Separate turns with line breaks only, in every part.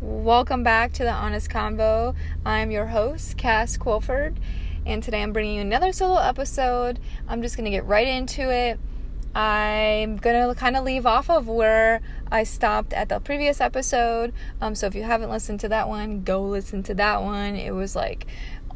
Welcome back to the Honest Convo. I'm your host, Cass Quilford, and today I'm bringing you another solo episode. I'm just going to get right into it. I'm going to kind of leave off of where I stopped at the previous episode. Um, so if you haven't listened to that one, go listen to that one. It was like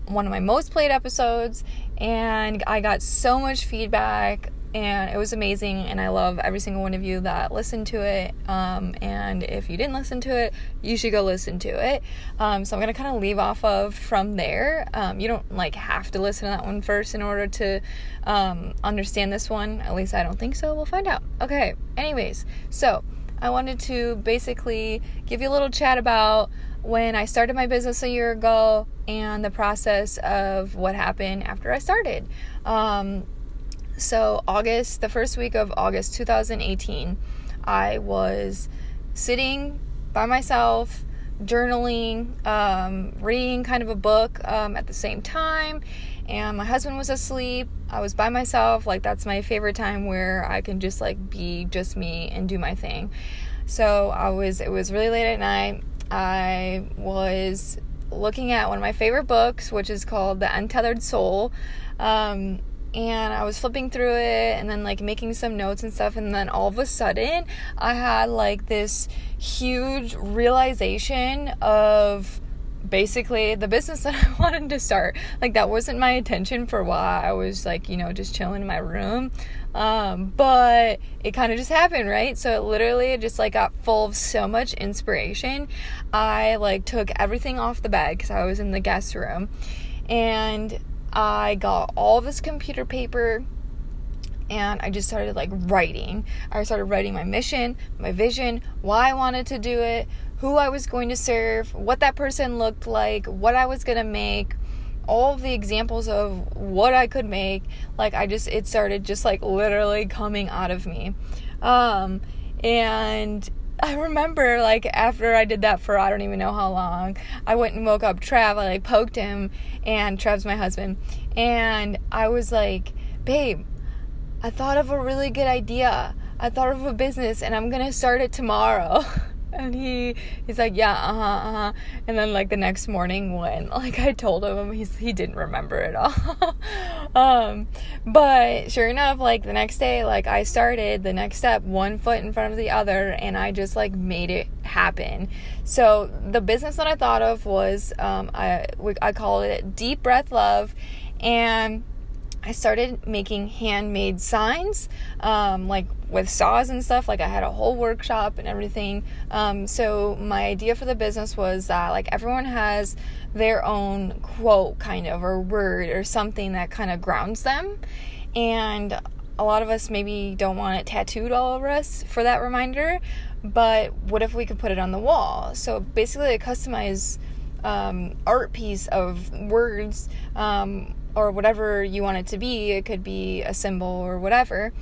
one of my most played episodes, and I got so much feedback and it was amazing and i love every single one of you that listened to it um, and if you didn't listen to it you should go listen to it. Um, so i'm going to kind of leave off of from there. Um, you don't like have to listen to that one first in order to um, understand this one. At least i don't think so. We'll find out. Okay anyways so i wanted to basically give you a little chat about when i started my business a year ago and the process of what happened after i started. Um, so, August, the first week of August 2018, I was sitting by myself, journaling, um, reading kind of a book um, at the same time, and my husband was asleep. I was by myself. Like, that's my favorite time where I can just like be just me and do my thing. So, I was, it was really late at night. I was looking at one of my favorite books, which is called The Untethered Soul. Um, and I was flipping through it and then like making some notes and stuff and then all of a sudden I had like this huge realization of basically the business that I wanted to start. Like that wasn't my intention for why I was like, you know, just chilling in my room. Um, but it kind of just happened, right? So it literally just like got full of so much inspiration. I like took everything off the bed because I was in the guest room and I got all this computer paper and I just started like writing. I started writing my mission, my vision, why I wanted to do it, who I was going to serve, what that person looked like, what I was going to make, all the examples of what I could make. Like I just it started just like literally coming out of me. Um and I remember like after I did that for I don't even know how long, I went and woke up Trav. I like poked him, and Trav's my husband, and I was like, "Babe, I thought of a really good idea. I thought of a business, and I'm gonna start it tomorrow." and he he's like yeah uh-huh uh-huh. And then like the next morning when like i told him he's he didn't remember it all. Um but sure enough like the next day like i started the next step one foot in front of the other and i just like made it happen. So the business that i thought of was um i i call it deep breath love and I started making handmade signs, um, like with saws and stuff. Like I had a whole workshop and everything. Um, so my idea for the business was that like everyone has their own quote, kind of, or word or something that kind of grounds them, and a lot of us maybe don't want it tattooed all over us for that reminder. But what if we could put it on the wall? So basically, a customized um, art piece of words. Um, or whatever you want it to be. It could be a symbol or whatever.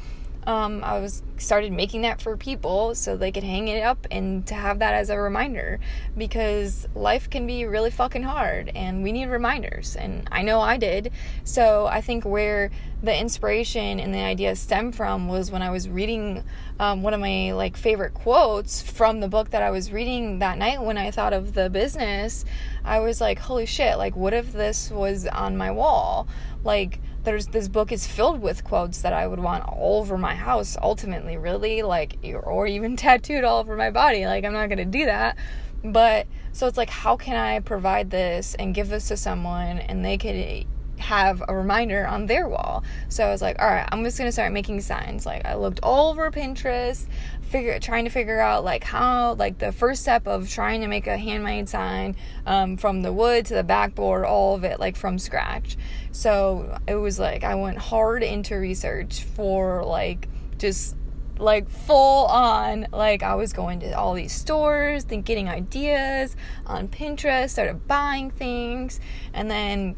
Um, I was started making that for people so they could hang it up and to have that as a reminder because life can be really fucking hard and we need reminders and I know I did. So I think where the inspiration and the idea stemmed from was when I was reading um, one of my like favorite quotes from the book that I was reading that night when I thought of the business. I was like, holy shit! Like, what if this was on my wall? Like there's this book is filled with quotes that I would want all over my house ultimately really like or even tattooed all over my body. Like I'm not going to do that. But so it's like how can I provide this and give this to someone and they could have a reminder on their wall. So I was like, all right, I'm just gonna start making signs. Like I looked all over Pinterest, figure trying to figure out like how like the first step of trying to make a handmade sign um, from the wood to the backboard, all of it like from scratch. So it was like I went hard into research for like just like full on like i was going to all these stores then getting ideas on pinterest started buying things and then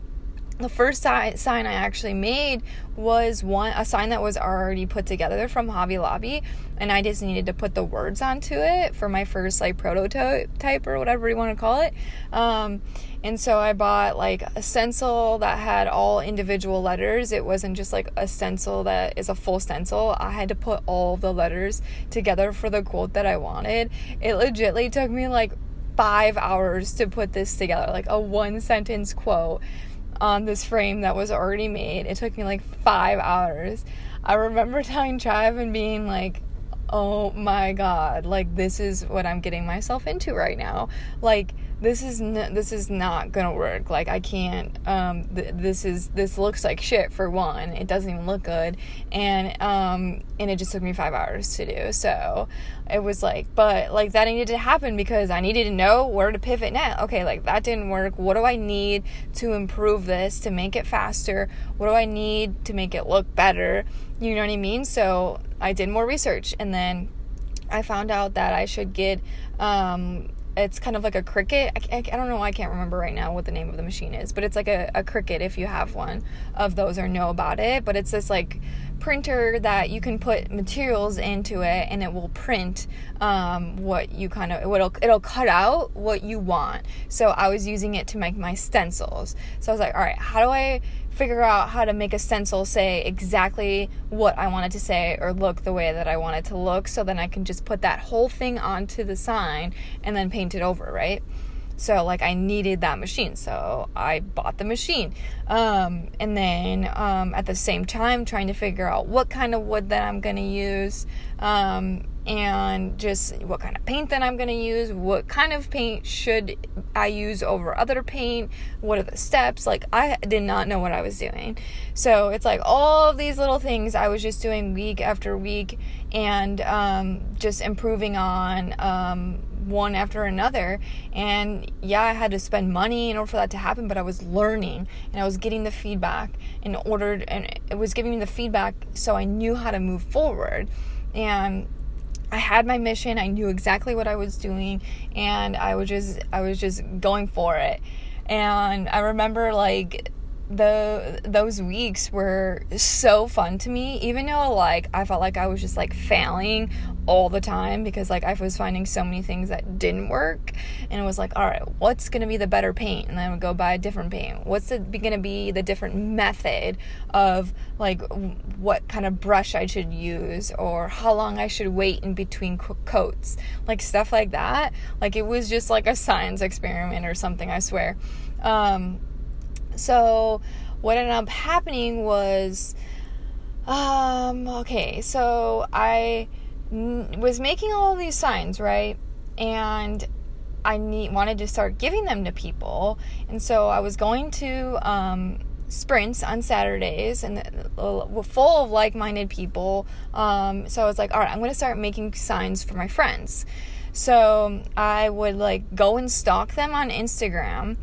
the first sign, I actually made was one a sign that was already put together from Hobby Lobby, and I just needed to put the words onto it for my first like prototype or whatever you want to call it. Um, and so I bought like a stencil that had all individual letters. It wasn't just like a stencil that is a full stencil. I had to put all the letters together for the quote that I wanted. It legitly took me like five hours to put this together, like a one sentence quote on this frame that was already made. It took me like five hours. I remember telling Trav and being like, oh my god, like this is what I'm getting myself into right now. Like this is n- this is not gonna work. Like I can't. Um, th- this is this looks like shit for one. It doesn't even look good, and um, and it just took me five hours to do. So it was like, but like that needed to happen because I needed to know where to pivot now. Okay, like that didn't work. What do I need to improve this to make it faster? What do I need to make it look better? You know what I mean? So I did more research, and then I found out that I should get um, it's kind of like a Cricut I, I, I, don't know. I can't remember right now what the name of the machine is, but it's like a, a Cricut if you have one of those or know about it. But it's this like printer that you can put materials into it and it will print um, what you kind of it'll it'll cut out what you want. So I was using it to make my stencils. So I was like, all right, how do I figure out how to make a stencil say exactly what I wanted to say or look the way that I wanted to look so then I can just put that whole thing onto the sign and then paint it over, right? So like I needed that machine, so I bought the machine. Um, and then um, at the same time, trying to figure out what kind of wood that I'm gonna use. Um, and just what kind of paint that I'm to use, what kind of paint should I use over other paint, what are the steps. Like, I did not know what I was doing. So, it's like all of these little things I was just doing week after week and um, just improving on um, one after another. And yeah, I had to spend money in order for that to happen, but I was learning and I was getting the feedback in order, and it was giving me the feedback so I knew how to move forward. And I had my mission. I knew exactly what I was doing and I was just I was just going for it. And I remember like the those weeks were so fun to me even though like I felt like I was just like failing all the time because like I was finding so many things that didn't work. And it was like all right what's going to be the better paint? And then I would go buy a different paint. What's going to be the different method of like what kind of brush I should use or how long I should wait in between coats? Like stuff like that. Like it was just like a science experiment or something I swear. Um so what ended up happening was um okay so i n- was making all these signs right and i need wanted to start giving them to people and so i was going to um sprints on Saturdays and uh, full of like-minded people. Um, so I was like, all right, I'm going to start making signs for my friends. So I would like go and stalk them on Instagram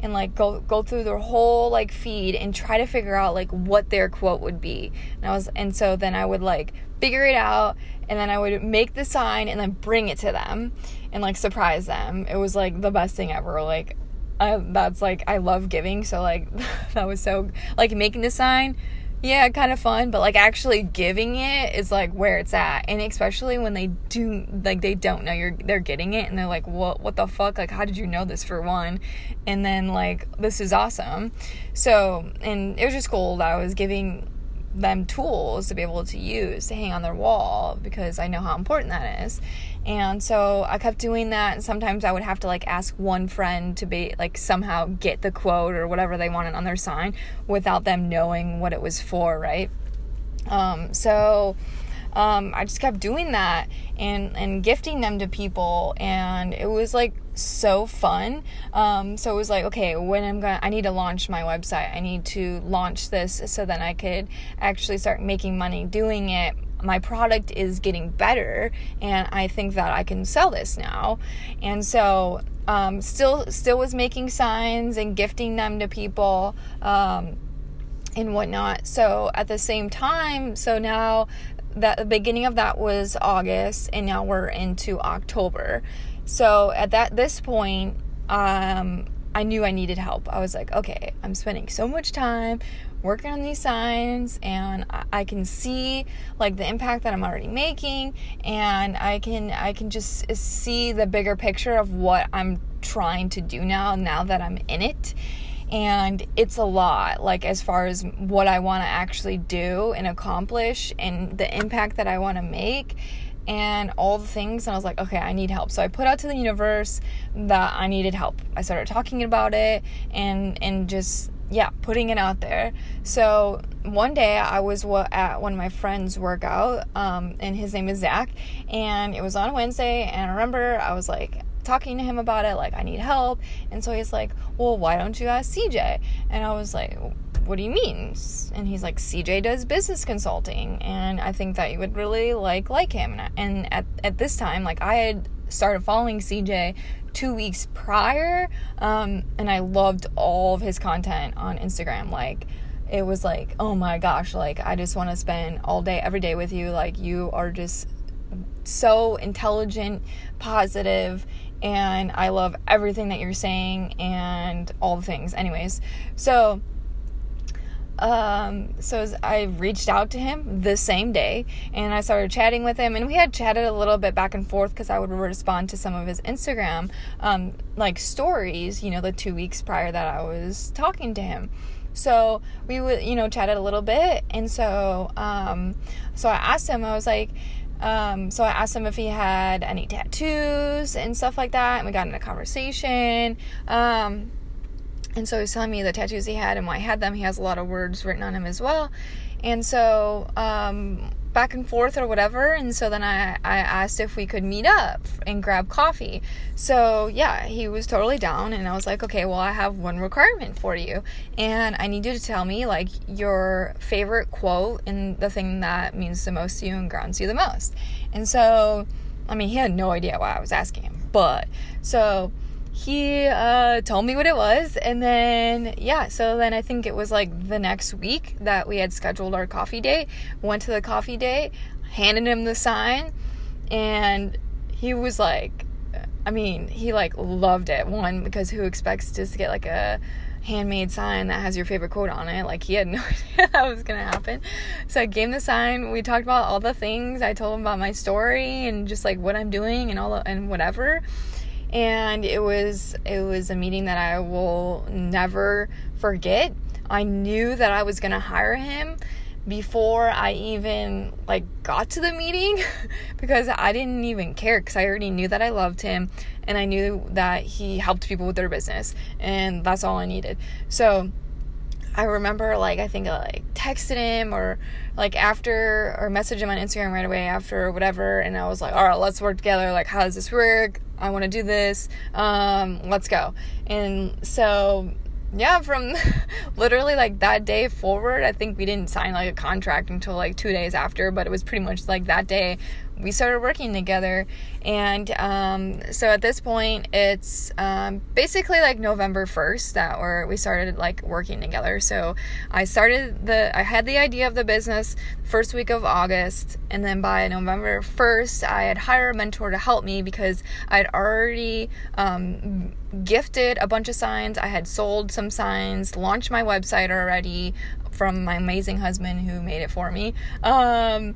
and like go go through their whole like feed and try to figure out like what their quote would be. And I was and so then I would like figure it out and then I would make the sign and then bring it to them and like surprise them. It was like the best thing ever. Like I, that's like I love giving, so like that was so like making the sign yeah, kind of fun, but like actually giving it is like where it's at. And especially when they do like they don't know you're they're getting it and they're like, "What what the fuck? Like how did you know this for one?" And then like this is awesome. So, and it was just cool that I was giving them tools to be able to use to hang on their wall because I know how important that is. And so I kept doing that. And sometimes I would have to like ask one friend to be like somehow get the quote or whatever they wanted on their sign without them knowing what it was for, right? Um, so um, I just kept doing that and and gifting them to people, and it was like so fun. Um, so it was like, okay, when I'm gonna, I need to launch my website. I need to launch this so then I could actually start making money doing it my product is getting better and I think that I can sell this now. And so um, still still was making signs and gifting them to people um, and whatnot. So at the same time, so now that the beginning of that was August and now we're into October. So at that this point, um, I knew I needed help. I was like, okay, I'm spending so much time working on these signs and I can see like the impact that I'm already making and I can I can just see the bigger picture of what I'm trying to do now now that I'm in it and it's a lot like as far as what I want to actually do and accomplish and the impact that I want to make and all the things. And I was like, okay, I need help. So I put out to the universe that I needed help. I started talking about it and and just yeah, putting it out there. So one day I was at one of my friends' workout, um, and his name is Zach, and it was on Wednesday. And I remember I was like, talking to him about it, like, I need help. And so he's like, Well, why don't you ask CJ? And I was like, What do you mean? And he's like, CJ does business consulting, and I think that you would really like like him. And at, at this time, like, I had started following CJ two weeks prior, um, and I loved all of his content on Instagram. Like, it was like, oh my gosh, like, I just want to spend all day, every day with you. Like, you are just so intelligent, positive, and I love everything that you're saying and all the things. Anyways, so um, so I reached out to him the same day and I started chatting with him and we had chatted a little bit back and forth because I would respond to some of his Instagram um, like stories, you know, the two weeks prior that I was talking to him. So we would, you know, chatted a little bit and so um, so I asked him, I was like, um, so I asked him if he had any tattoos and stuff like that, and we got in a conversation. Um, and so he's telling me the tattoos he had and why he had them. He has a lot of words written on him as well. And so um, back and forth or whatever. And so then I, I asked if we could meet up and grab coffee. So yeah, he was totally down. And I was like, okay, well, I have one requirement for you. And I need you to tell me like your favorite quote and the thing that means the most to you and grounds you the most. And so, I mean, he had no idea why I was asking him. But so he uh, told me what it was and then yeah so then i think it was like the next week that we had scheduled our coffee date went to the coffee date handed him the sign and he was like i mean he like loved it. One because who expects just to get like a handmade sign that has your favorite quote on it? Like he had no idea that was gonna happen. So i gave him the sign. We talked about all the things. I told him about my story and just like what i'm doing and all and whatever and it was it was a meeting that I will never forget. I knew that I was going to hire him before I even like got to the meeting because I didn't even care cuz I already knew that I loved him and I knew that he helped people with their business and that's all I needed. So I remember like I think I like texted him or like after or messaged him on Instagram right away after whatever and I was like, "All right, let's work together. Like how does this work? I want to do this. Um, let's go. And so, yeah, from literally like that day forward, I think we didn't sign like a contract until like two days after, but it was pretty much like that day we started working together. And um, so at this point, it's um, basically like November 1st that where we started like working together. So I started the, I had the idea of the business first week of August. And then by November 1st, I had hired a mentor to help me because I'd already um, gifted a bunch of signs. I had sold some signs, launched my website already from my amazing husband who made it for me. Um,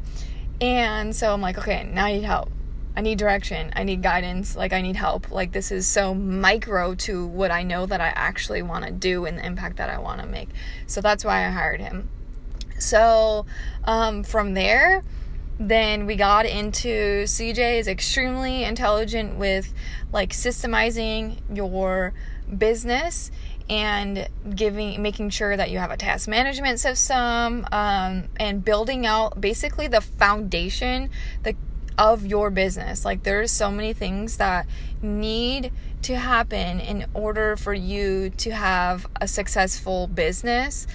and so I'm like, okay, now I need help. I need direction. I need guidance. Like, I need help. Like, this is so micro to what I know that I actually want to do and the impact that I want to make. So that's why I hired him. So, um, from there, then we got into CJ is extremely intelligent with like systemizing your business and giving making sure that you have a task management system um, and building out basically the foundation the of your business. Like there's so many things that need to happen in order for you to have a successful business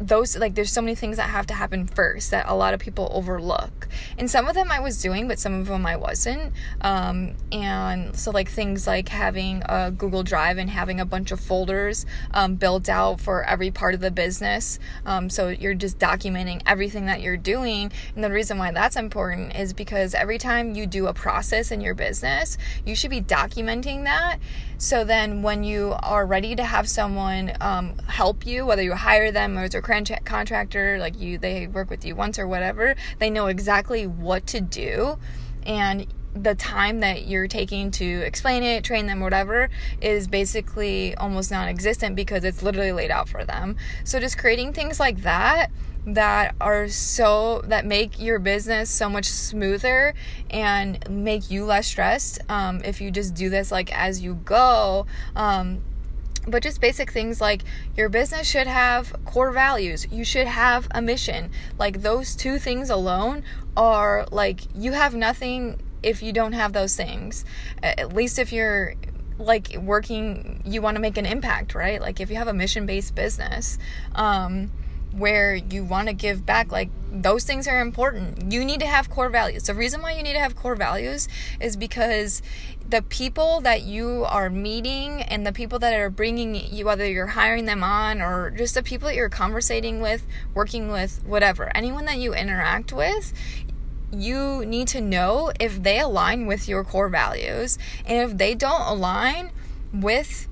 those like there's so many things that have to happen first that a lot of people overlook. And some of them i was doing but some of them i wasn't. Um, and so like things like having a google drive and having a bunch of folders um, built out for every part of the business. Um, so you're just documenting everything that you're doing. And the reason why that's important is because every time you do a process in your business you should be documenting that. So then when you are ready to have someone um, help you whether you hire them or it's contractor like you they work with you once or whatever they know exactly what to do and the time that you're taking to explain it, train them, whatever, is basically almost non existent because it's literally laid out for them. So, just creating things like that that are so that make your business so much smoother and make you less stressed um, if you just do this like as you go um, but just basic things like your business should have core values. You should have a mission. Like those two things alone are like you have nothing if you don't have those things. At least if you're like working you want to make an impact right? Like if you have a mission based business um where you want to give back like those things are important. You need to have core values. The reason why you need to have core values is because the people that you are meeting and the people that are bringing you whether you're hiring them on or just the people that you're conversating with working with whatever anyone that you interact with you need to know if they align with your core values. And if they don't align with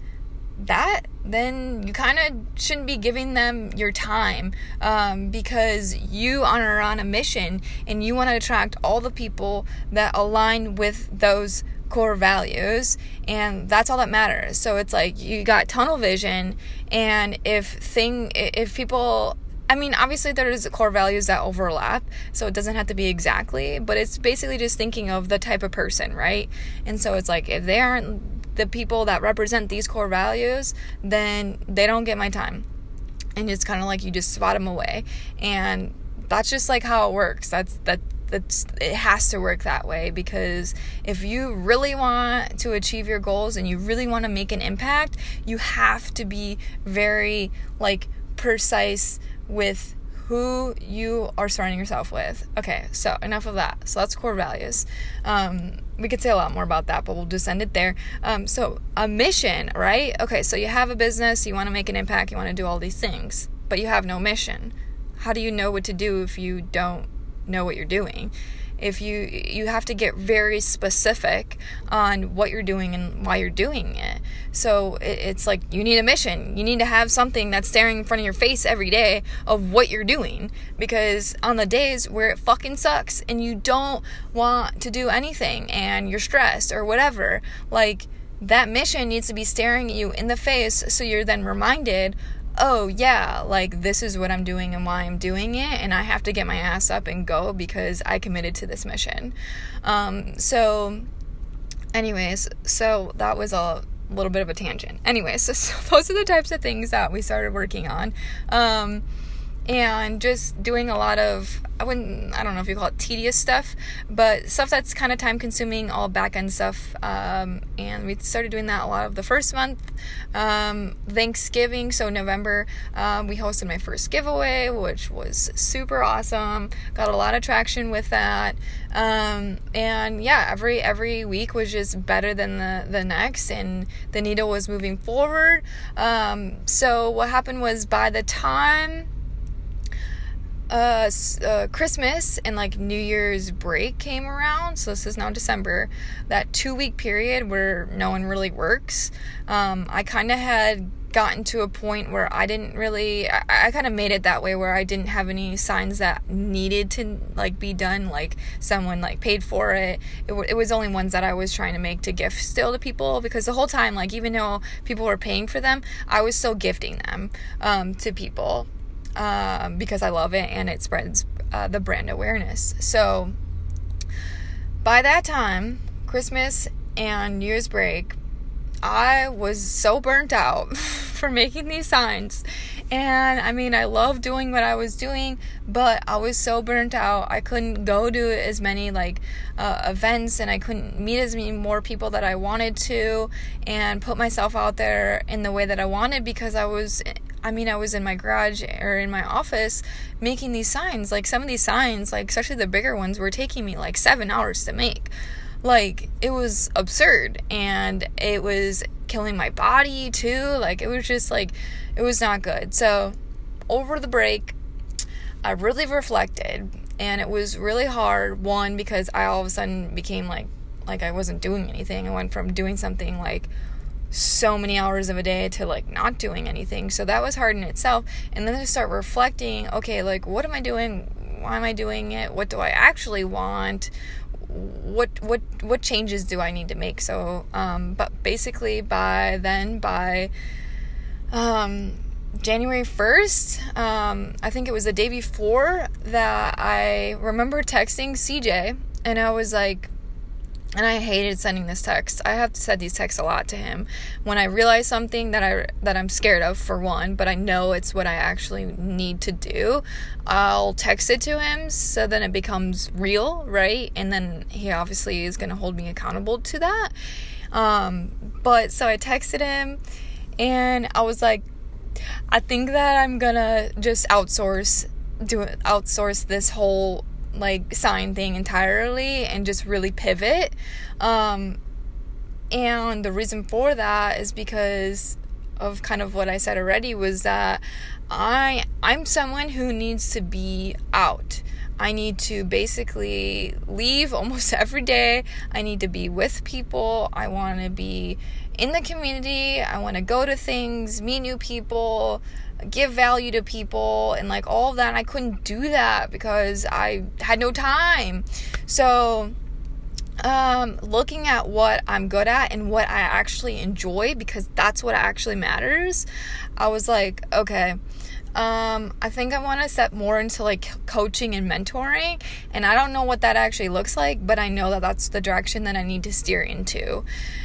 that then you kind of shouldn't be giving them your time um, because you are on a mission and you want to attract all the people that align with those core values and that's all that matters so it's like you got tunnel vision and if thing if people I mean, obviously there's core values that overlap, so it doesn't have to be exactly, but it's basically just thinking of the type of person, right? And so it's like if they aren't the people that represent these core values, then they don't get my time. And it's kind of like you just spot them away. And that's just like how it works. That's that that's it has to work that way because if you really want to achieve your goals and you really want to make an impact, you have to be very like precise with who you are surrounding yourself with. Okay, so enough of that. So that's core values. Um, we could say a lot more about that, but we'll just end it there. Um, so, a mission, right? Okay, so you have a business, you want to make an impact, you want to do all these things, but you have no mission. How do you know what to do if you don't know what you're doing? If you you have to get very specific on what you're doing and why you're doing it. So it, it's like you need a mission. You need to have something that's staring in front of your face every day of what you're doing. Because on the days where it fucking sucks and you don't want to do anything and you're stressed or whatever like that mission needs to be staring at you in the face so you're then reminded oh yeah, like this is what I'm doing and why I'm doing it, and I have to get my ass up and go because I committed to this mission. Um, so, anyways, so that was a little bit of a tangent. Anyways, so, those are the types of things that we started working on. Um, and just doing a lot of I wouldn't I don't know if you call it tedious stuff, but stuff that's kind of time consuming, all back end stuff. Um, and we started doing that a lot of the first month. Um, Thanksgiving, so November, um, we hosted my first giveaway, which was super awesome. Got a lot of traction with that. Um, and yeah, every every week was just better than the the next, and the needle was moving forward. Um, so what happened was by the time uh, uh, Christmas and like New Year's break came around, so this is now December, that two week period where no one really works, um, I kind of had gotten to a point where I didn't really, I, I kind of made it that way where I didn't have any signs that needed to like be done, like someone like paid for it. It, w- it was only ones that I was trying to make to gift still to people because the whole time, like even though people were paying for them, I was still gifting them um, to people um, because I love it and it spreads uh, the brand awareness. So by that time, Christmas and New Year's break, I was so burnt out for making these signs. And I mean, I love doing what I was doing, but I was so burnt out. I couldn't go to as many like uh, events and I couldn't meet as many more people that I wanted to and put myself out there in the way that I wanted because I was I mean, I was in my garage or in my office making these signs. Like some of these signs, like especially the bigger ones, were taking me like seven hours to make. Like it was absurd and it was killing my body too. Like it was just like, it was not good. So over the break, I really reflected and it was really hard. One, because I all of a sudden became like, like I wasn't doing anything. I went from doing something like so many hours of a day to like not doing anything. So that was hard in itself. And then to start reflecting, okay, like what am I doing? Why am I doing it? What do I actually want? what what what changes do I need to make? So, um, but basically by then by um, January 1st, um, I think it was the day before that I remember texting CJ and I was like, and I hated sending this text. I have to send these texts a lot to him when I realize something that I that I'm scared of for one, but I know it's what I actually need to do. I'll text it to him so then it becomes real, right? And then he obviously is going to hold me accountable to that. Um, but so I texted him and I was like I think that I'm going to just outsource do outsource this whole like sign thing entirely and just really pivot. Um, and the reason for that is because of kind of what I said already was that I I'm someone who needs to be out. I need to basically leave almost every day. I need to be with people. I want to be in the community. I want to go to things, meet new people, give value to people and like all of that. And I couldn't do that because I had no time. So, um, looking at what I'm good at and what I actually enjoy because that's what actually matters, I was like, okay. Um, I think I want to step more into like coaching and mentoring, and I don't know what that actually looks like, but I know that that's the direction that I need to steer into.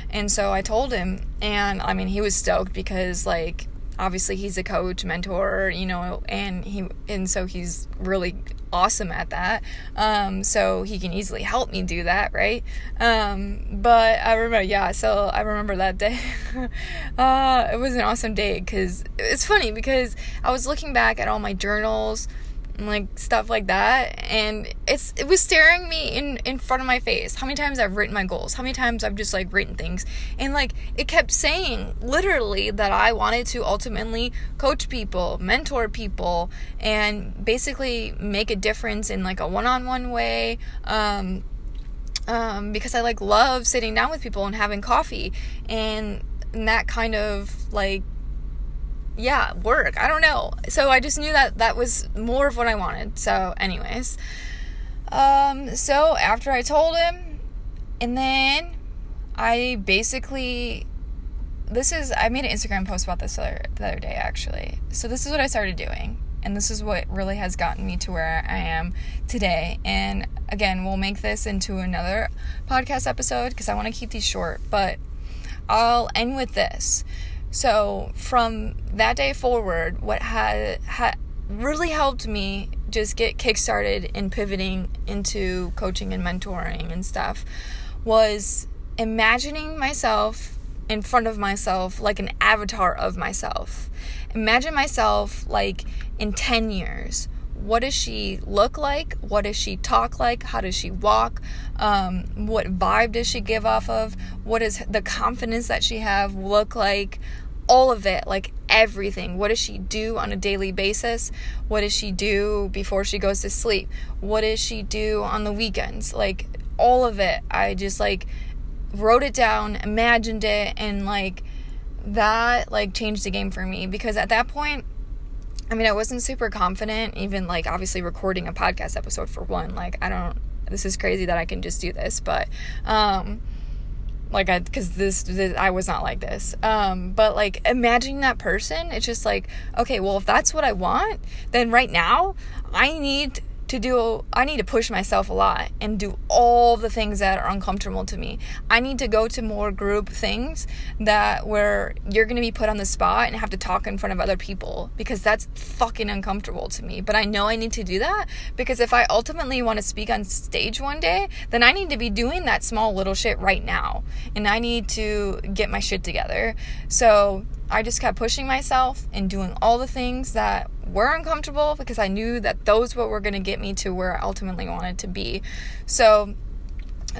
And so I told him, and I mean, he was stoked because like obviously he's a coach mentor you know and he and so he's really awesome at that. Um, so he can easily help me do that right? Um, but i remember yeah so i remember that day. Uh, it was an awesome day because it's funny because i was looking back at all my journals like stuff like that and it's it was staring me in in front of my face. How many times i've written my goals? How many times i've just like written things? And like it kept saying literally that i wanted to ultimately coach people mentor people and basically make a difference in like a one-on-one way um um because i like love sitting down with people and having coffee. And, that kind of like yeah, work. I don't know. So I just knew that that was more of what I wanted. So, anyways, um, so after I told him, and then I basically, this is, I made an Instagram post about this other, the other day actually. So, this is what I started doing. And this is what really has gotten me to where I am today. And again, we'll make this into another podcast episode because I want to keep these short. But I'll end with this. So from that day forward, what had really helped me just get kickstarted in pivoting into coaching and mentoring and stuff was imagining myself in front of myself like an avatar of myself. Imagine myself like in 10 years. What does she look like? What does she talk like? How does she walk? Um, what vibe does she give off of? What does the confidence that she have look like? All of it, like everything. What does she do on a daily basis? What does she do before she goes to sleep? What does she do on the weekends? Like all of it. I just like wrote it down, imagined it, and like that like changed the game for me because at that point I mean, I wasn't super confident, even like obviously recording a podcast episode for one. Like, I don't, this is crazy that I can just do this, but, um, like I because this, this, I was not like this. Um, but like imagining that person, it's just like okay, well if that's what I want, then right now I need to do I need to push myself a lot and do all the things that are uncomfortable to me. I need to go to more group things that where you're going to be put on the spot and have to talk in front of other people because that's fucking uncomfortable to me. But I know I need to do that because if I ultimately want to speak on stage one day, then I need to be doing that small little shit right now. And I need to get my shit together. So, I just kept pushing myself and doing all the things that were uncomfortable because I knew that those what were going to get me to where I ultimately wanted to be. So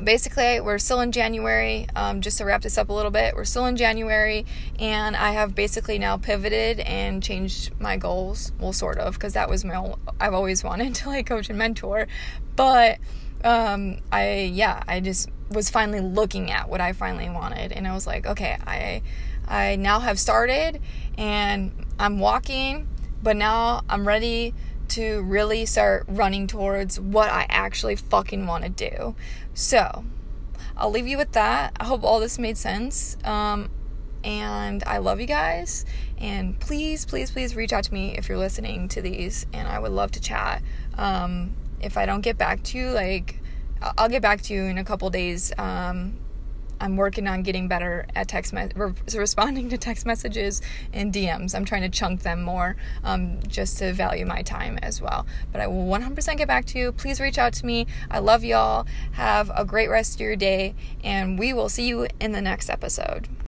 basically, we're still in January. Um, just to wrap this up a little bit, we're still in January, and I have basically now pivoted and changed my goals. Well, sort of, because that was my I've always wanted to like coach and mentor, but um, I yeah, I just was finally looking at what I finally wanted, and I was like, okay, I I now have started and I'm walking, but now I'm ready to really start running towards what I actually fucking want to do. So, I'll leave you with that. I hope all this made sense. Um, and I love you guys. And please, please, please reach out to me if you're listening to these, and I would love to chat. Um, if I don't get back to you, like, I'll get back to you in a couple days. Um, I'm working on getting better at text me- re- responding to text messages and DMs. I'm trying to chunk them more um, just to value my time as well. But I will 100% get back to you. Please reach out to me. I love y'all. Have a great rest of your day, and we will see you in the next episode.